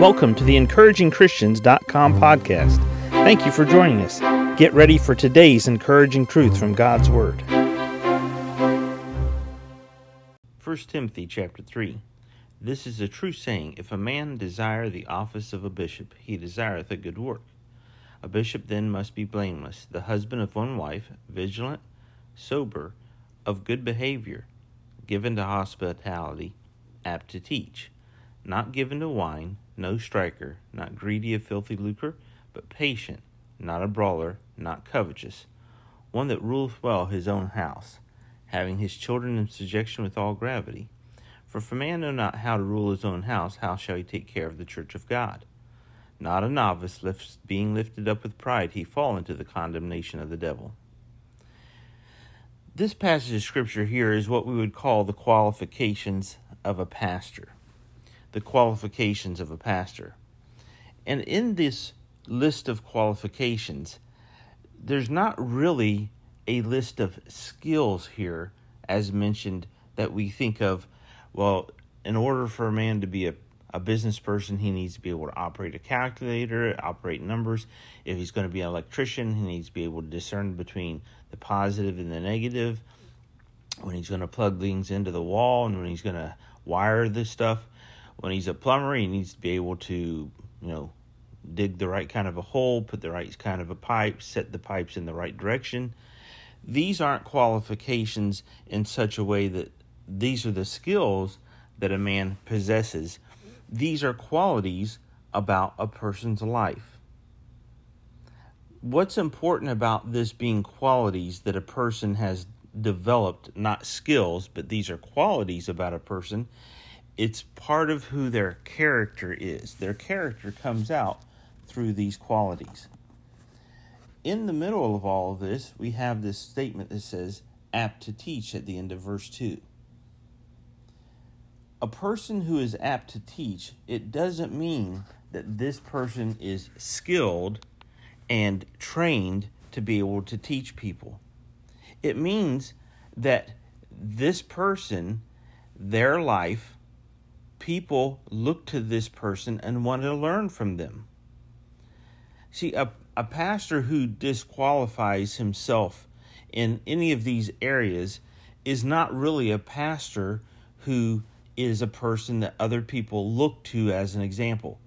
Welcome to the encouragingchristians.com podcast. Thank you for joining us. Get ready for today's encouraging truth from God's Word. 1 Timothy chapter 3. This is a true saying If a man desire the office of a bishop, he desireth a good work. A bishop then must be blameless, the husband of one wife, vigilant, sober, of good behavior, given to hospitality, apt to teach, not given to wine, no striker, not greedy of filthy lucre, but patient, not a brawler, not covetous, one that ruleth well his own house, having his children in subjection with all gravity. For if a man know not how to rule his own house, how shall he take care of the church of God? Not a novice, being lifted up with pride, he fall into the condemnation of the devil. This passage of scripture here is what we would call the qualifications of a pastor. The qualifications of a pastor. And in this list of qualifications, there's not really a list of skills here, as mentioned, that we think of. Well, in order for a man to be a a business person, he needs to be able to operate a calculator, operate numbers. If he's going to be an electrician, he needs to be able to discern between the positive and the negative. When he's going to plug things into the wall and when he's going to wire this stuff. When he's a plumber, he needs to be able to, you know, dig the right kind of a hole, put the right kind of a pipe, set the pipes in the right direction. These aren't qualifications in such a way that these are the skills that a man possesses these are qualities about a person's life. What's important about this being qualities that a person has developed, not skills, but these are qualities about a person, it's part of who their character is. Their character comes out through these qualities. In the middle of all of this, we have this statement that says, apt to teach at the end of verse 2 a person who is apt to teach, it doesn't mean that this person is skilled and trained to be able to teach people. It means that this person, their life, people look to this person and want to learn from them. See, a, a pastor who disqualifies himself in any of these areas is not really a pastor who is a person that other people look to as an example.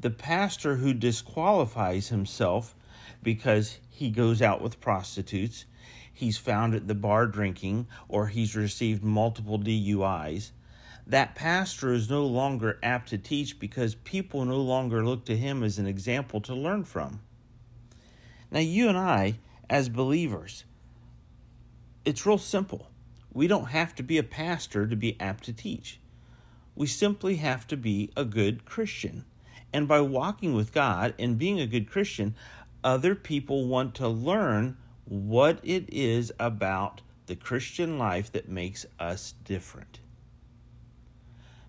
The pastor who disqualifies himself because he goes out with prostitutes, he's found at the bar drinking, or he's received multiple DUIs, that pastor is no longer apt to teach because people no longer look to him as an example to learn from. Now, you and I, as believers, it's real simple. We don't have to be a pastor to be apt to teach. We simply have to be a good Christian. And by walking with God and being a good Christian, other people want to learn what it is about the Christian life that makes us different.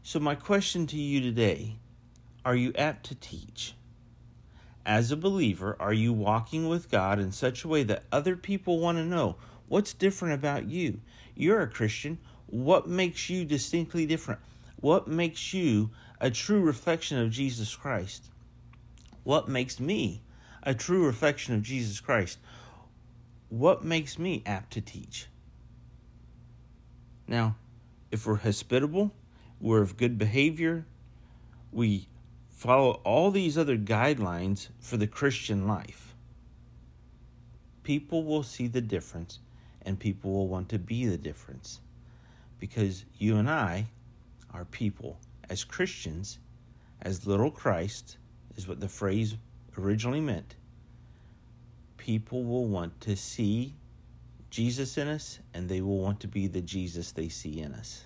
So, my question to you today are you apt to teach? As a believer, are you walking with God in such a way that other people want to know what's different about you? You're a Christian. What makes you distinctly different? What makes you a true reflection of Jesus Christ? What makes me a true reflection of Jesus Christ? What makes me apt to teach? Now, if we're hospitable, we're of good behavior, we follow all these other guidelines for the Christian life, people will see the difference and people will want to be the difference. Because you and I are people. As Christians, as little Christ, is what the phrase originally meant. People will want to see Jesus in us, and they will want to be the Jesus they see in us.